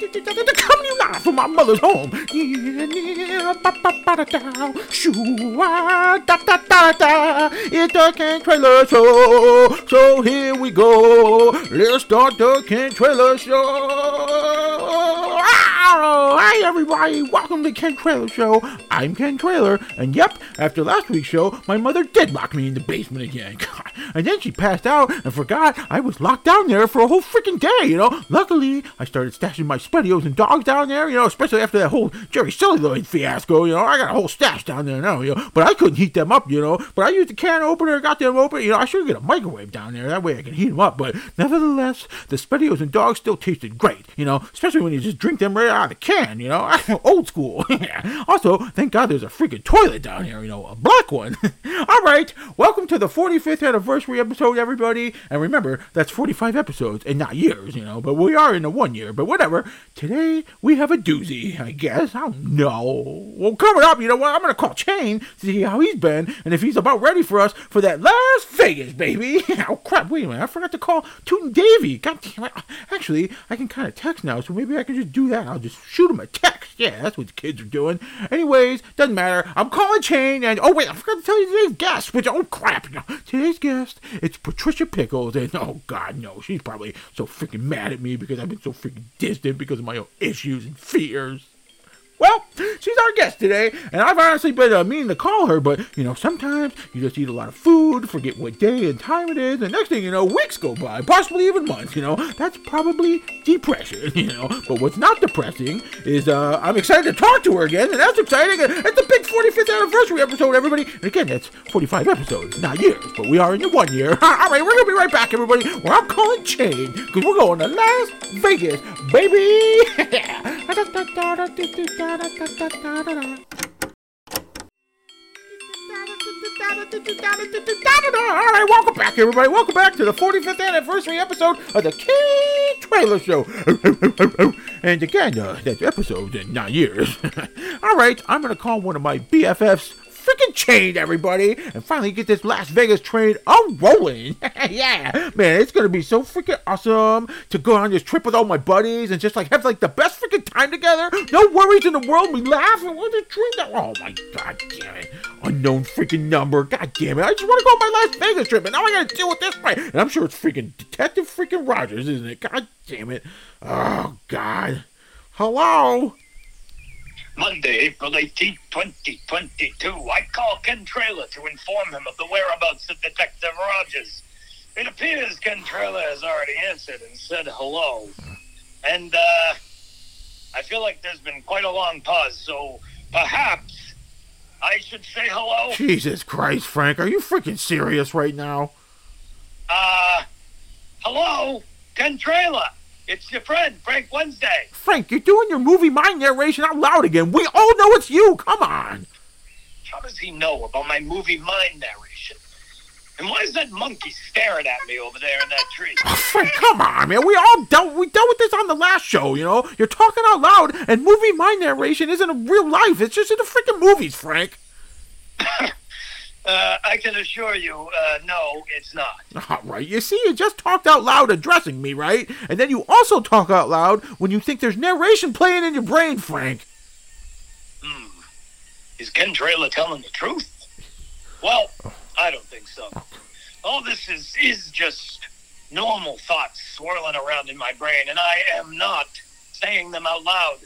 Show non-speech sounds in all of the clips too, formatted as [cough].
Coming you live from my mother's home. It's the Ken Trailer Show. So here we go. Let's start the Ken Trailer Show. Hi everybody, welcome to Ken Trailer Show. I'm Ken Trailer, and yep, after last week's show, my mother did lock me in the basement again. [laughs] And then she passed out and forgot I was locked down there for a whole freaking day, you know. Luckily, I started stashing my spuddios and dogs down there, you know, especially after that whole Jerry Celluloid fiasco, you know. I got a whole stash down there now, you know. But I couldn't heat them up, you know. But I used the can opener, got them open, you know. I should get a microwave down there, that way I can heat them up. But nevertheless, the spuddios and dogs still tasted great, you know, especially when you just drink them right out of the can, you know. [laughs] Old school. [laughs] also, thank God there's a freaking toilet down here, you know, a black one. [laughs] All right, welcome to the 45th anniversary episode, everybody. And remember, that's 45 episodes and not years, you know, but we are in the one year. But whatever. Today, we have a doozy, I guess. I don't know. Well, coming up, you know what? I'm going to call Chain to see how he's been and if he's about ready for us for that Las Vegas, baby. [laughs] oh, crap. Wait a minute. I forgot to call Tootin' Davy. God damn it. Actually, I can kind of text now, so maybe I can just do that. I'll just shoot him a text. Yeah, that's what the kids are doing. Anyways, doesn't matter. I'm calling Chain, and oh, wait, I forgot to tell you today's guest, which, oh, crap. Today's guest, it's Patricia Pickles, and oh, God, no, she's probably so freaking mad at me because I've been so freaking distant because of my own issues and fears. Well, she's our guest today, and I've honestly been uh, meaning to call her, but you know, sometimes you just eat a lot of food, forget what day and time it is, and next thing you know, weeks go by, possibly even months. You know, that's probably depression. [laughs] You know, but what's not depressing is uh, I'm excited to talk to her again, and that's exciting. It's a big 45th anniversary episode, everybody. And again, that's 45 episodes, not years, but we are in the one year. [laughs] All right, we're gonna be right back, everybody. Where I'm calling Chain because we're going to Las Vegas, baby. [laughs] All right, welcome back, everybody. Welcome back to the 45th anniversary episode of the Ken Trailer Show. and again, uh, that's episodes in nine years. [laughs] All right, I'm going to call one of my BFFs freaking chain, everybody, and finally get this Las Vegas train all rolling. [laughs] yeah, man, it's gonna be so freaking awesome to go on this trip with all my buddies and just like have like the best freaking time together. No worries in the world. We laugh and we're just drink. Oh my god damn it! Unknown freaking number. God damn it! I just want to go on my Las Vegas trip, and now I gotta deal with this right. And I'm sure it's freaking Detective freaking Rogers, isn't it? God damn it! Oh god. Hello. Monday, April 18, 2022. I call Ken Trailer to inform him of the whereabouts of Detective Rogers. It appears Ken Trailer has already answered and said hello. And, uh, I feel like there's been quite a long pause, so perhaps I should say hello. Jesus Christ, Frank, are you freaking serious right now? Uh, hello, Ken Trailer. It's your friend, Frank Wednesday. Frank, you're doing your movie mind narration out loud again. We all know it's you. Come on. How does he know about my movie mind narration? And why is that monkey staring at me over there in that tree? Oh, Frank, come on, man. We all dealt we dealt with this on the last show, you know? You're talking out loud, and movie mind narration isn't a real life. It's just in the freaking movies, Frank. [laughs] Uh, I can assure you, uh, no, it's not. [laughs] All right. You see, you just talked out loud addressing me, right? And then you also talk out loud when you think there's narration playing in your brain, Frank. Hmm. Is Ken Trailer telling the truth? Well, I don't think so. All this is is just normal thoughts swirling around in my brain, and I am not saying them out loud.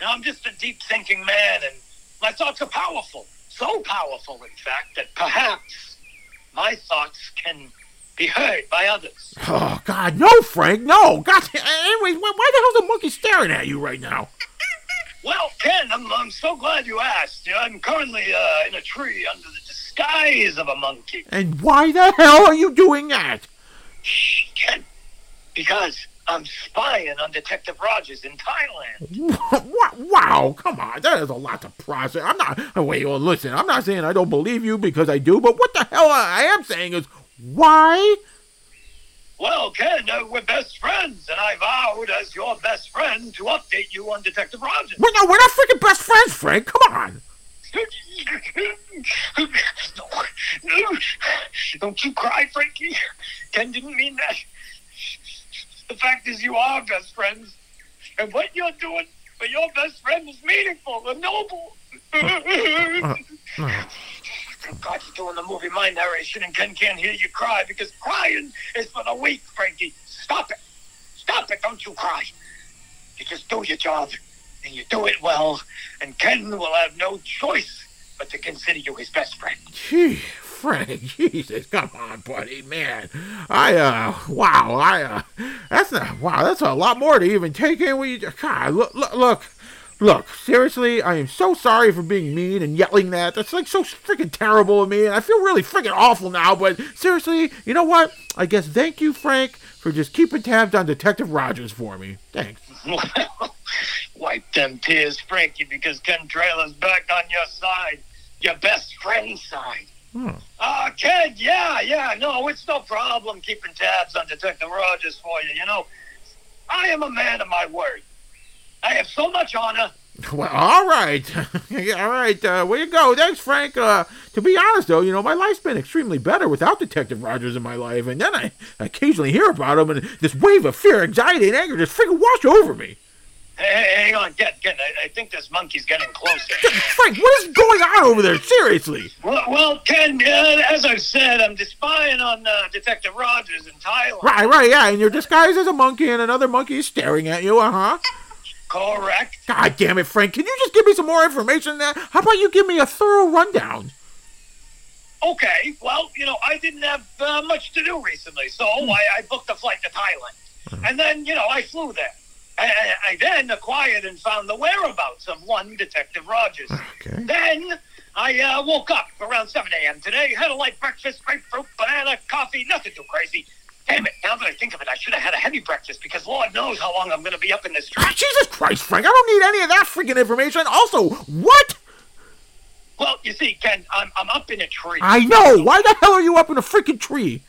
Now, I'm just a deep thinking man, and my thoughts are powerful so powerful, in fact, that perhaps my thoughts can be heard by others. Oh, God, no, Frank, no. God, anyways, why, the hell's the monkey staring at you right now? Well, Ken, I'm, I'm so glad you asked. I'm currently uh, in a tree under the disguise of a monkey. And why the hell are you doing that? Shh, Ken, because I'm spying on Detective Rogers in Thailand. [laughs] What? wow, come on, that is a lot to process. I'm not. Wait, well, listen, I'm not saying I don't believe you because I do, but what the hell I am saying is why? Well, Ken, uh, we're best friends, and I vowed as your best friend to update you on Detective Rogers. Well, no, we're not freaking best friends, Frank. Come on. [laughs] Don't you cry, Frankie. Ken didn't mean that. The fact is, you are best friends. And what you're doing for your best friend is meaningful and noble. Thank God you're doing the movie my narration and Ken can't hear you cry because crying is for the weak, Frankie. Stop it. Stop it. Don't you cry. You just do your job and you do it well, and Ken will have no choice but to consider you his best friend. Gee, Frank, [laughs] Jesus, come on, buddy, man. I, uh, wow, I, uh, that's not, wow, that's a lot more to even take in. What you, God, look, look, look, look, seriously, I am so sorry for being mean and yelling that. That's like so freaking terrible of me, and I feel really freaking awful now, but seriously, you know what? I guess thank you, Frank, for just keeping tabs on Detective Rogers for me. Thanks. [laughs] Wipe them tears, Frankie, because Ken Trailer's back on your side, your best friend's side. Hmm. Ah, Ken, yeah, yeah, no, it's no problem keeping tabs on Detective Rogers for you. You know, I am a man of my word. I have so much honor. [laughs] Well, all right. [laughs] all right. Uh, where you go? Thanks, Frank. Uh, to be honest, though, you know, my life's been extremely better without Detective Rogers in my life. And then I occasionally hear about him, and this wave of fear, anxiety, and anger just freaking wash over me. Hey, hey, hang on, Ken, Ken, I, I think this monkey's getting closer. [laughs] Frank, what is going on over there? Seriously. well, well, Ken, uh, as I've said, I'm just spying on uh, Detective Rogers in Thailand. Right, right, yeah. And you're disguised as a monkey, and another monkey is staring at you, uh huh. Correct. God damn it, Frank. Can you just give me some more information there? How about you give me a thorough rundown? Okay, well, you know, I didn't have uh, much to do recently, so I, I booked a flight to Thailand. And then, you know, I flew there. I, I, I then acquired and found the whereabouts of one Detective Rogers. Okay. Then I uh, woke up around 7 a.m. today, had a light breakfast, grapefruit, banana, coffee, nothing too crazy. Damn it, now that I think of it, I should have had a heavy breakfast because Lord knows how long I'm going to be up in this tree. Ah, Jesus Christ, Frank. I don't need any of that freaking information. Also, what? Well, you see, Ken, I'm, I'm up in a tree. I know. Why the hell are you up in a freaking tree?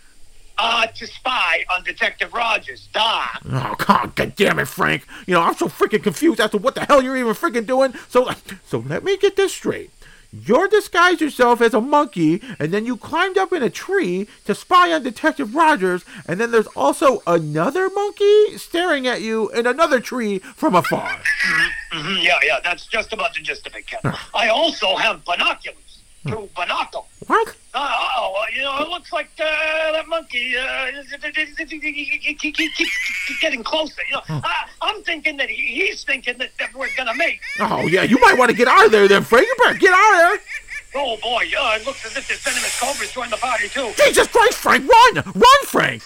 Uh, to spy on Detective Rogers. Duh. Oh, God, God damn it, Frank. You know, I'm so freaking confused as to what the hell you're even freaking doing. So, [laughs] so let me get this straight. You're disguised yourself as a monkey, and then you climbed up in a tree to spy on Detective Rogers, and then there's also another monkey staring at you in another tree from afar. hmm yeah, yeah, that's just about the gist of it, Ken. I also have binoculars. To binocle. What? Uh, oh, you know, it looks like uh, that monkey uh, keeps [laughs] getting closer. You know, I, I'm thinking that he, he's thinking that, that we're gonna mate. Oh, yeah, you might want to get out of there then, Frank. You better get out of there. Oh boy, uh, it looks as if the venomous cobras joined the party too. Jesus Christ, Frank, run! Run, Frank!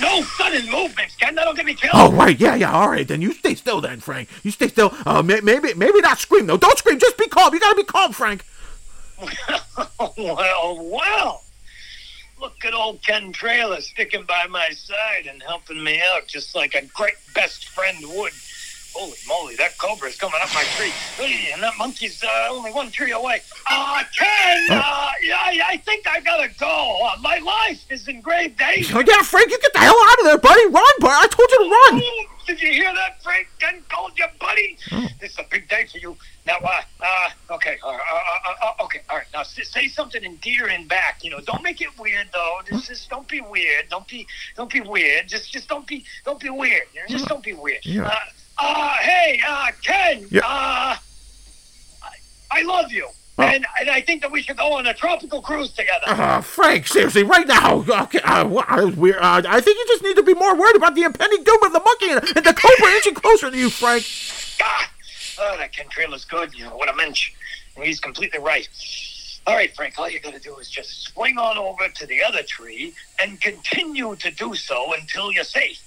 No sudden movements, Ken. That'll get me killed. Oh, right, yeah, yeah, all right, then you stay still then, Frank. You stay still. Uh, may- maybe, maybe not scream, though. Don't scream, just be calm. You gotta be calm, Frank. [laughs] well, well. Look at old Ken Trailer sticking by my side and helping me out just like a great best friend would. Holy moly, that cobra is coming up my tree. And that monkey's uh, only one tree away. Uh, Ken, uh, yeah, I, I think I gotta go. Uh, my life is in grave danger. Oh, yeah, Frank, you get the hell out of there, buddy. Run, buddy. I told you to run. Oh, Did you hear that, Frank? Ken called you, buddy. This is a big day for you. Now, uh, uh, okay, uh, uh, uh, okay, all right. Now, say something endearing back. You know, don't make it weird though. Just, just don't be weird. Don't be, don't be weird. Just, just don't be, don't be weird. You know, just don't be weird. Yeah. Uh, uh, hey, uh, Ken. Yeah. Uh, I, I love you, Oh. and and I think that we should go on a tropical cruise together. Uh, Frank, seriously, right now. Okay, uh, we're, uh, I think you just need to be more worried about the impending doom of the monkey and, and the cobra inching closer to you, Frank. God, oh, that Ken Trailer's good. You know what a mensch. And he's completely right. All right, Frank. All you got to do is just swing on over to the other tree and continue to do so until you're safe.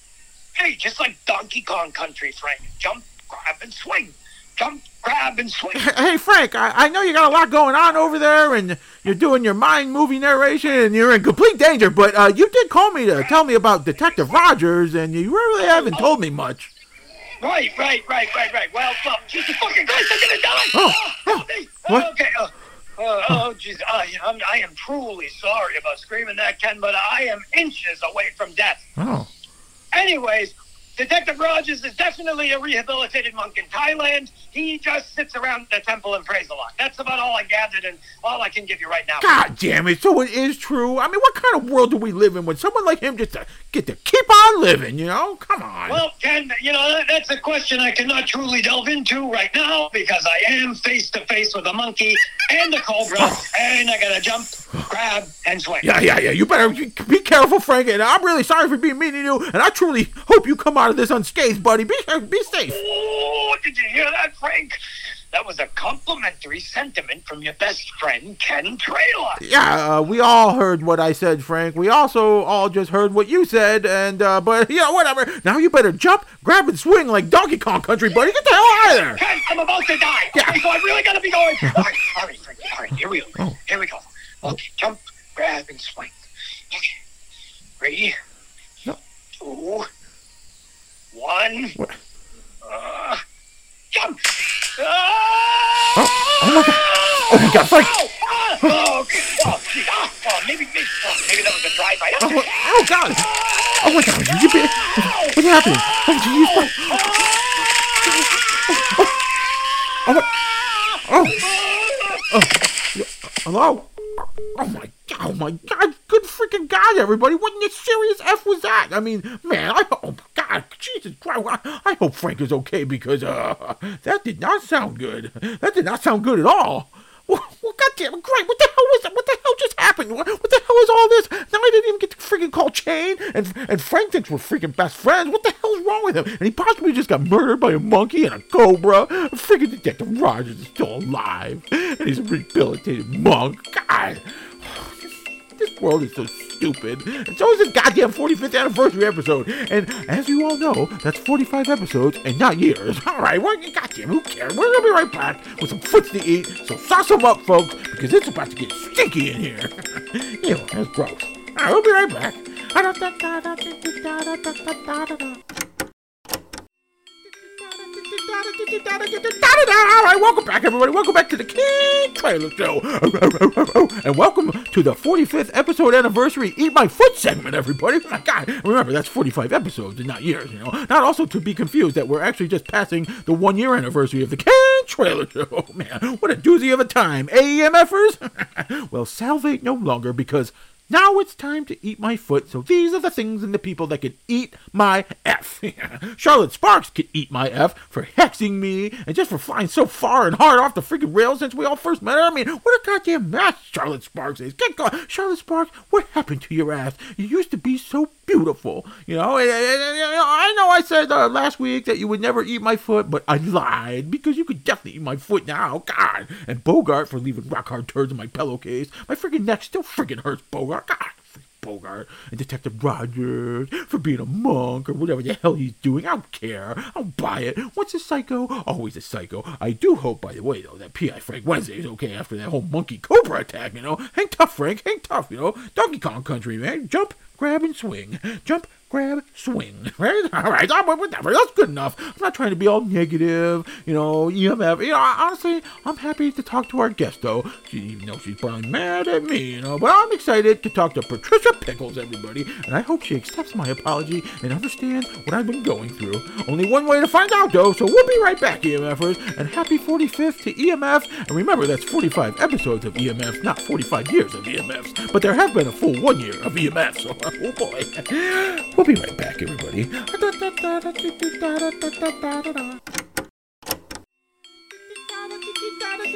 Hey, just like Donkey Kong Country, Frank. Jump, grab, and swing. Jump, grab, and swing. [laughs] Hey, Frank, I, I know you got a lot going on over there, and you're doing your mind movie narration, and you're in complete danger, but uh, you did call me to tell me about Detective Rogers, and you really haven't told me much. Right, right, right, right, right. Well, well, Jesus fucking Christ, I'm gonna die. Oh, oh, what? Okay. Uh, uh, oh, jeez. I, I'm, I am truly sorry about screaming that, Ken, but I am inches away. Anyways, Detective Rogers is definitely a rehabilitated monk in Thailand. He just sits around the temple and prays a lot. That's about all I gathered and all I can give you right now. God damn it! So it is true. I mean, what kind of world do we live in when someone like him just get to keep on living? You know, come on. Well, Ken, you know, that's a question I cannot truly delve into right now because I am face to face with a monkey and a cobra, oh. and I gotta jump, grab, and swing. yeah, yeah, yeah. You better be careful, Frank. And I'm really sorry for being mean to you. And I truly hope you come out of this unscathed, buddy. Be be safe. Oh, did you hear that, Frank? That was a complimentary sentiment from your best friend, Ken Trailer. Yeah, uh, we all heard what I said, Frank. We also all just heard what you said, and uh, but [laughs] you know, whatever. Now you better jump, grab, and swing like Donkey Kong Country, buddy. Get the hell out of there. Ken, I'm about to die. Yeah. Okay, so I really gotta be going. [laughs] All right, all right, Frank. All right, here we go. Oh. Here we go. Okay, jump, grab, and swing. Okay. Ready? No. Two. One. Uh, jump. Oh, oh my God. Oh my God, Frank. Oh, ah, oh, oh, ah, oh, maybe, maybe, oh, maybe that was a drive by. Oh, oh God. Oh my God. You, be- what's happening? Oh, geez. Frank. Oh, what? Oh. Hello? Oh my god, oh my god, good freaking god, everybody. What in the serious F was that? I mean, man, I oh my Jesus Christ, I, I hope Frank is okay because uh that did not sound good. That did not sound good at all. Well, well goddamn, great. What the hell was that? What the hell just happened? What, what the hell is all this? Now I didn't even get to freaking call Chain, and and Frank thinks we're freaking best friends. What the hell's wrong with him? And he possibly just got murdered by a monkey and a cobra. Freaking Detective Rogers is still alive, and he's a rehabilitated monk. God. [sighs] This world is so stupid. So is this goddamn 45th anniversary episode. And as you all know, that's 45 episodes and not years. All right, well, goddamn, who cares? We're gonna be right back with some foots to eat. So sauce them up, folks, because it's about to get stinky in here. [laughs] Ew, that's gross. All right, we'll be right back. All right, welcome back, everybody. Welcome back to the Ken Trailer Show. And welcome to the 45th episode anniversary Eat My Foot segment, everybody. My God. Remember, that's 45 episodes and not years, you know. Not also to be confused that we're actually just passing the one year anniversary of the Ken Trailer Show. Oh, [laughs] Man, what a doozy of a time. AEMFers? [laughs] well, salvate no longer because now it's time to eat my foot, so these are the things and the people that can eat my F. [laughs] Charlotte Sparks can eat my F for hexing me and just for flying so far and hard off the freaking rails since we all first met. I mean, what a goddamn mess Charlotte Sparks is. Get going. Charlotte Sparks, what happened to your ass? You used to be so beautiful. You know, I know I said uh, last week that you would never eat my foot, but I lied because you could definitely eat my foot now. God. And Bogart for leaving rock hard turds in my pillowcase. My freaking neck still freaking hurts, Bogart. Freaking Bogart and Detective Rogers for being a monk or whatever the hell he's doing. I don't care. I don't buy it. What's a psycho? Always a psycho. I do hope, by the way, though, that P.I. Frank Wednesday is okay after that whole monkey cobra attack, you know? Hang tough, Frank. Hang tough, you know? Donkey Kong Country, man. Jump, grab, and swing. Jump, grab, swing. [laughs] Right? All right. Whatever. That's good enough. I'm not trying to be all negative, you know, EMF. You know, honestly, I'm happy to talk to our guest, though. She, even though she's probably mad at me, you know, but I'm excited to talk to Patricia Pickles, everybody, and I hope she accepts my apology and understands what I've been going through. Only one way to find out, though, so we'll be right back, EMFers, and happy 45th to EMF. And remember, that's 45 episodes of EMFs, not 45 years of EMFs, but there have been a full one year of EMFs, [laughs] so oh boy. We'll be right back, everybody.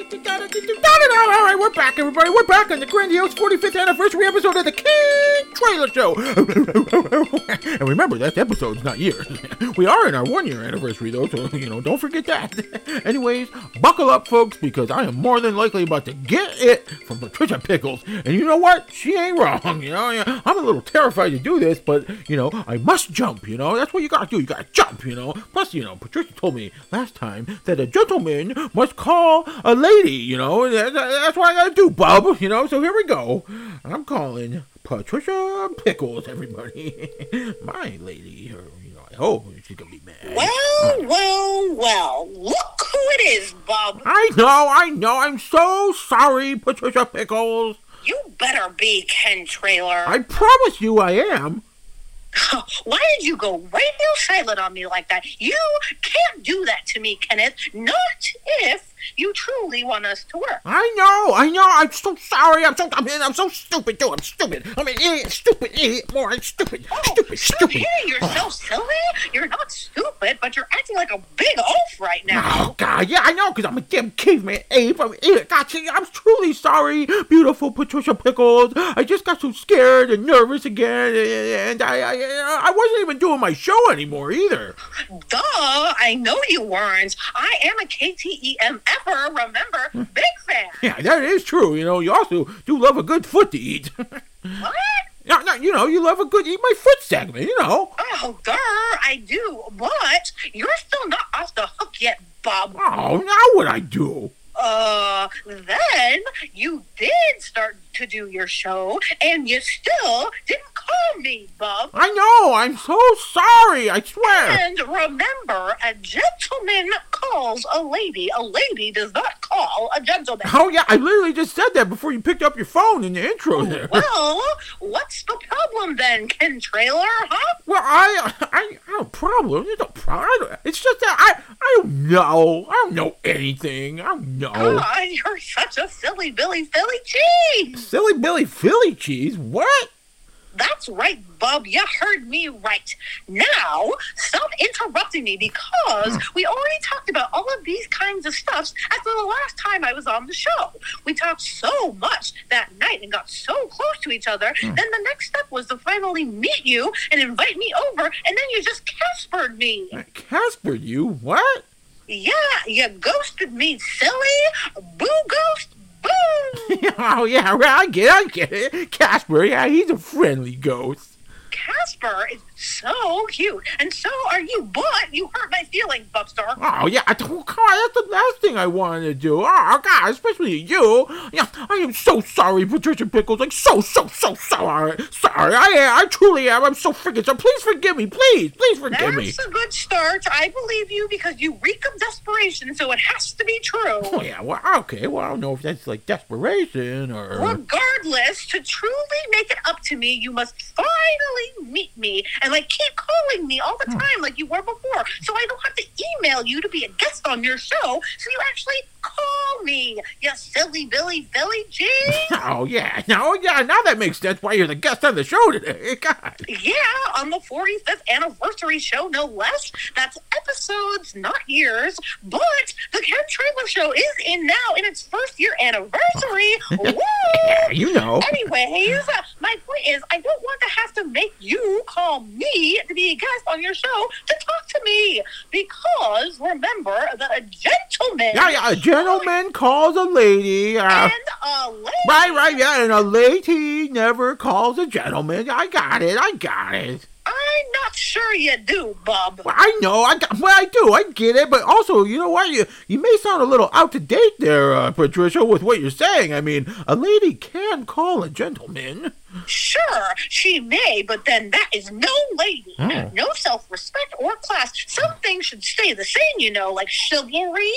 All right, we're back, everybody. We're back on the grandiose 45th anniversary episode of the Ken Trailer Show. [laughs] and remember, that episode's not years. [laughs] We are in our one year anniversary, though, so, you know, don't forget that. [laughs] Anyways, buckle up, folks, because I am more than likely about to get it from Patricia Pickles. And you know what? She ain't wrong, you know? I'm a little terrified to do this, but, you know, I must jump, you know? That's what you gotta do. You gotta jump, you know? Plus, you know, Patricia told me last time that a gentleman must call a lady, you know? That- that- That's what I gotta do, bub, you know? So here we go. I'm calling Patricia Pickles, everybody. [laughs] My lady, or, you know, oh, I hope she's gonna be mad. Well, well, well. Look who it is, bub. I know, I know. I'm so sorry, Patricia Pickles. You better be Ken Trailer. I promise you I am. [laughs] Why did you go radio silent on me like that? You can't do that to me, Kenneth. Not if you truly want us to work. I know, I know. I'm so sorry. I'm so I mean, I'm so stupid too. I'm stupid. I'm an idiot, stupid idiot, more stupid, oh, stupid, Stop stupid. hitting yourself, silly. You're not stupid, but you're acting like a big oaf right now. Oh God, yeah, I know, cause I'm a damn caveman ape. I'm an idiot. See, I'm truly sorry, beautiful Patricia Pickles. I just got so scared and nervous again, and I, I, I wasn't even doing my show anymore either. Duh, I know you weren't. I am a KTEM ever, remember? Big fan. Yeah, that is true. You know, you also do love a good foot to eat. [laughs] What? no, no, you know, you love a good eat my foot segment. You know. Oh, grr, I do, but you're still not off the hook yet, Bob. Oh, now what I do? Uh, then you did start to do your show, and you still didn't call me, Bub. I know. I'm so sorry. I swear. And remember, a gentleman calls a lady. A lady does not call a gentleman. Oh yeah, I literally just said that before you picked up your phone in the intro oh, there. [laughs] Well, what's the problem then, Ken Trailer, huh? Well, I, I, I have a problem. There's no problem. It's just that I, I don't know. I don't know anything. I don't know. God, you're such a silly Billy Philly cheese. Silly Billy Philly cheese. What? That's right, Bub. You heard me right. Now, stop interrupting me because hmm. we already talked about all of these kinds of stuffs after the last time I was on the show. We talked so much that night and got so close to each other. Hmm. Then the next step was to finally meet you and invite me over, and then you just Caspered me. Casper, you what? Yeah, you ghosted me, silly. Boo ghost. [laughs] oh yeah, right, I get, I get it. Casper, yeah, he's a friendly ghost. Casper is so cute, and so are you, but you hurt my feelings, Bubstar. Oh yeah, I don't, God, that's the last thing I wanted to do. Oh, oh God, especially you. Yeah, I am so sorry, Patricia Pickles. Like so, so, so sorry. Sorry, I am. I truly am. I'm so freaking sorry. Please forgive me. Please, please forgive me. That's a good start. I believe you because you reek of desperation, so it has to be true. Oh yeah, well, okay. Well, I don't know if that's like desperation or. Regardless, to truly make it up to me, you must finally meet me and like keep calling me all Hmm. the time like you were before. So I don't have to email you to be a guest on your show. So you actually call me, you silly Billy Philly G. [laughs] Oh yeah, no, yeah. Now that makes sense. Why you're the guest on the show today? [laughs] God. Yeah, on the 45th anniversary show, no less. That's episodes, not years. But the Ken Trailer Show is in now in its first year anniversary. [laughs] Woo! Yeah, you know. Anyways, my point is, I don't want to have to make you call me to be a guest on your show to talk to me. Because remember that a gentleman Yeah, yeah. A gentleman calls a lady. Uh, and a lady. right, right. Yeah, and a lady never calls a gentleman. I got it. I got it. I'm not sure you do, Bob. Well, I know. I got, well, I do. I get it. But also, you know what? You you may sound a little out to date there, uh, Patricia, with what you're saying. I mean, a lady can call a gentleman. Sure, she may, but then that is no lady. Oh. No self respect or class. Some things should stay the same, you know, like chivalry.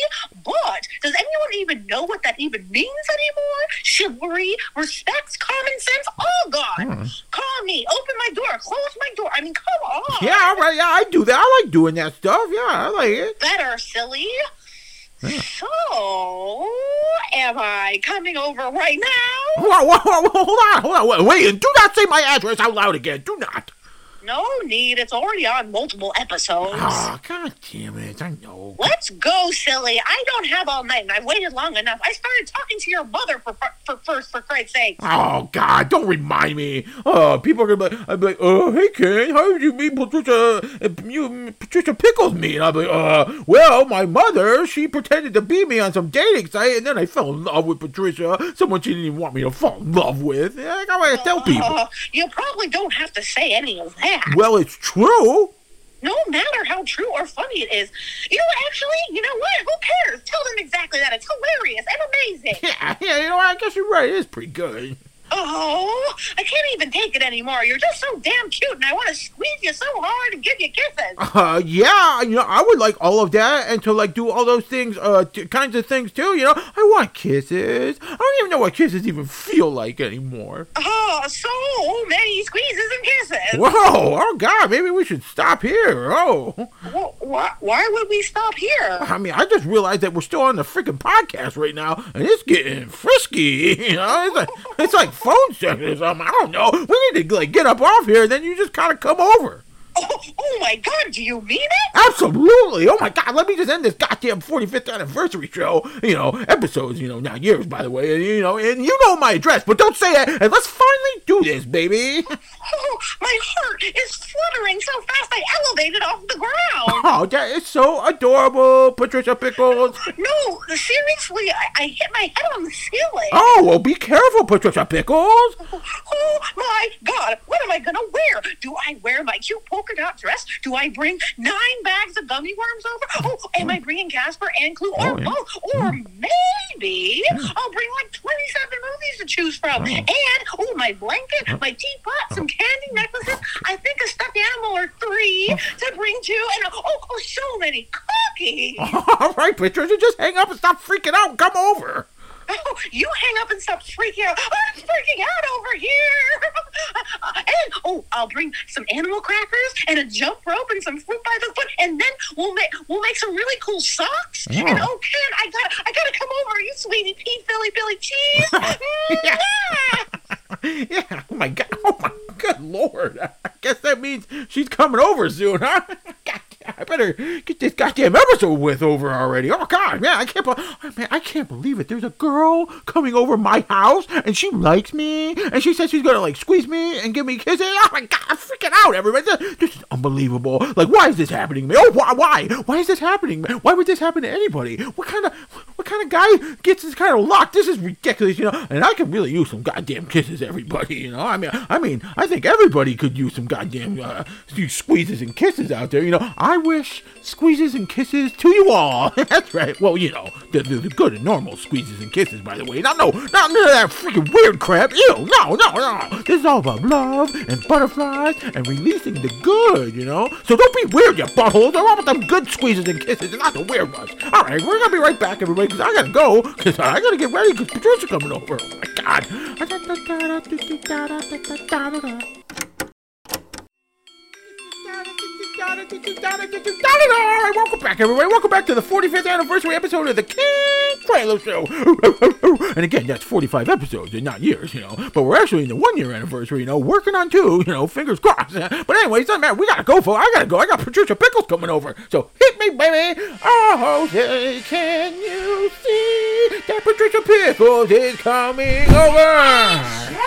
But does anyone even know what that even means anymore? Chivalry, respect, common sense, all gone. Me, open my door, close my door. I mean, come on. Yeah, all right. Yeah, I do that. I like doing that stuff. Yeah, I like it. Better, silly. So, am I coming over right now? Whoa, whoa, whoa, whoa, hold on, hold on, wait, wait, and do not say my address out loud again. Do not. No need. It's already on multiple episodes. Oh, god damn it! I know. Let's go, silly. I don't have all night, and I've waited long enough. I started talking to your mother for, for first, for Christ's sake. Oh God! Don't remind me. Oh, people are gonna be, I'd be like, "Oh, hey Ken, how did you meet Patricia? uh, You Patricia Pickles me?" And I'd be like, "Uh, well, my mother, she pretended to be me on some dating site, and then I fell in love with Patricia, someone she didn't even want me to fall in love with. I gotta tell people. Uh, you probably don't have to say any of that. Well, it's true. No matter how true or funny it is. You know actually, you know what? Who cares? Tell them exactly that. It's hilarious and amazing. Yeah, yeah. You know, I guess you're right. It is pretty good. Oh, I can't even take it anymore. You're just so damn cute, and I want to squeeze you so hard and give you kisses. Uh, yeah, you know, I would like all of that and to like do all those things, uh, t- kinds of things too. You know, I want kisses. I don't even know what kisses even feel like anymore. Oh, so many squeezes and kisses. Whoa! Oh God, maybe we should stop here. Oh, Wh- wh- why would we stop here? I mean, I just realized that we're still on the freaking podcast right now, and it's getting frisky. You know, it's like it's like phone sex or something. I don't know. We need to like get up off here, then you just kind of come over. Oh, oh my God, do you mean it? Absolutely. Oh my God. Let me just end this goddamn 45th anniversary show. You know, episodes, you know, not years, by the way. And, you know, and you know my address, but don't say that. And let's finally do this, baby. [laughs] Oh, my heart is fluttering so fast I elevated off the ground. Oh, that is so adorable, Patricia Pickles. [gasps] No, seriously, I, I hit my head on the ceiling. Oh, well, be careful, Patricia Pickles. Oh, oh my God, what am I gonna wear? Do I wear my cute polka dot dress? Do I bring nine bags of gummy worms over? Oh, am I bringing Casper and Clue or Oh, yeah. both? Or mm-hmm. maybe I'll bring like 27 movies to choose from. Oh. And, oh, my blanket, my teapot, some oh. candy necklaces. I think a stuffed animal or three oh. to bring too. And, oh, oh so many cookies. [laughs] All right, Patricia, just hang up and stop freaking out and come over. Oh, you hang up and stop freaking out. I'm freaking out over here. [laughs] and oh, I'll bring some animal crackers and a jump rope and some fruit by the foot, and then we'll make we'll make some really cool socks. Oh. And oh, Ken, I got I gotta come over, you sweetie pea Philly Billy cheese. [laughs] Yeah. [laughs] Yeah. Oh my God. Oh my good lord. I guess that means she's coming over soon, huh? God, I better get this goddamn episode with over already. Oh God, man, I can't. be- oh, man, I can't believe it. There's a girl coming over my house, and she likes me, and she says she's gonna like squeeze me and give me kisses. Oh my God, I'm freaking out, everybody. This, this is unbelievable. Like, why is this happening to me? Oh, why? Why? Why is this happening? Why would this happen to anybody? What kind of what kind of guy gets this kind of luck? This is ridiculous, you know. And I could really use some goddamn kisses, everybody. You know, I mean, I mean, I think everybody could use some goddamn uh, squeezes and kisses out there. You know, I wish squeezes and kisses to you all. [laughs] That's right. Well, you know, the, the, the good and normal squeezes and kisses, by the way. Not no, not none of that freaking weird crap. Ew, no, no, no. This is all about love and butterflies and releasing the good. You know, so don't be weird, you buttholes. They're all them good squeezes and kisses, and not the weird ones. All right, we're gonna be right back, everybody, because I gotta go, because I gotta get ready, because Patricia's coming over. Oh my God. Welcome back, everybody. Welcome back to the 45th anniversary episode of the Ken Trailer Show. [laughs] And again, that's 45 episodes and not years, you know. But we're actually in the one year anniversary, you know, working on two, you know, fingers crossed. [laughs] But anyway, it doesn't matter. We gotta go for it. I gotta go. I got Patricia Pickles coming over. So hit me, baby. Oh, hey, can you see that Patricia Pickles is coming over? Shut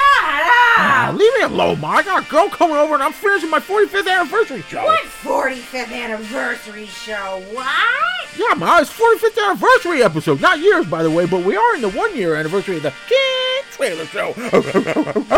Ah, leave me alone, Ma. I got a girl coming over and I'm finishing my 45th anniversary show. What 45th anniversary show? What? Yeah, Ma, it's 45th anniversary episode. Not years, by the way, but we are in the one year anniversary of the Ken Trailer Show.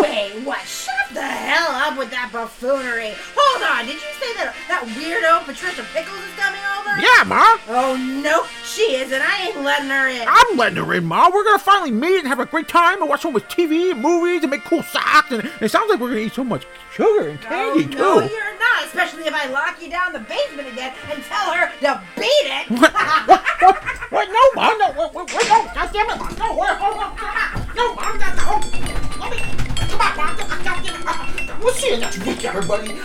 Wait, what? Shut the hell up with that buffoonery. Hold on, did you say that that weirdo Patricia Pickles is coming over? yeah, Ma. Oh, no, she isn't. I ain't letting her in. I'm letting her in, Ma. We're gonna finally meet and have a great time and watch so much TV and movies and make cool socks. And it sounds like we're gonna eat so much sugar and Oh, candy, no, too. No, you're not. Especially if I lock you down the basement again and tell her to beat it. [laughs] What? What? What? What? No, Ma. No, wait, wait, wait, no. God damn it. No, wait, hold on. No. No, no. Let me. [laughs] We'll see you next week, everybody.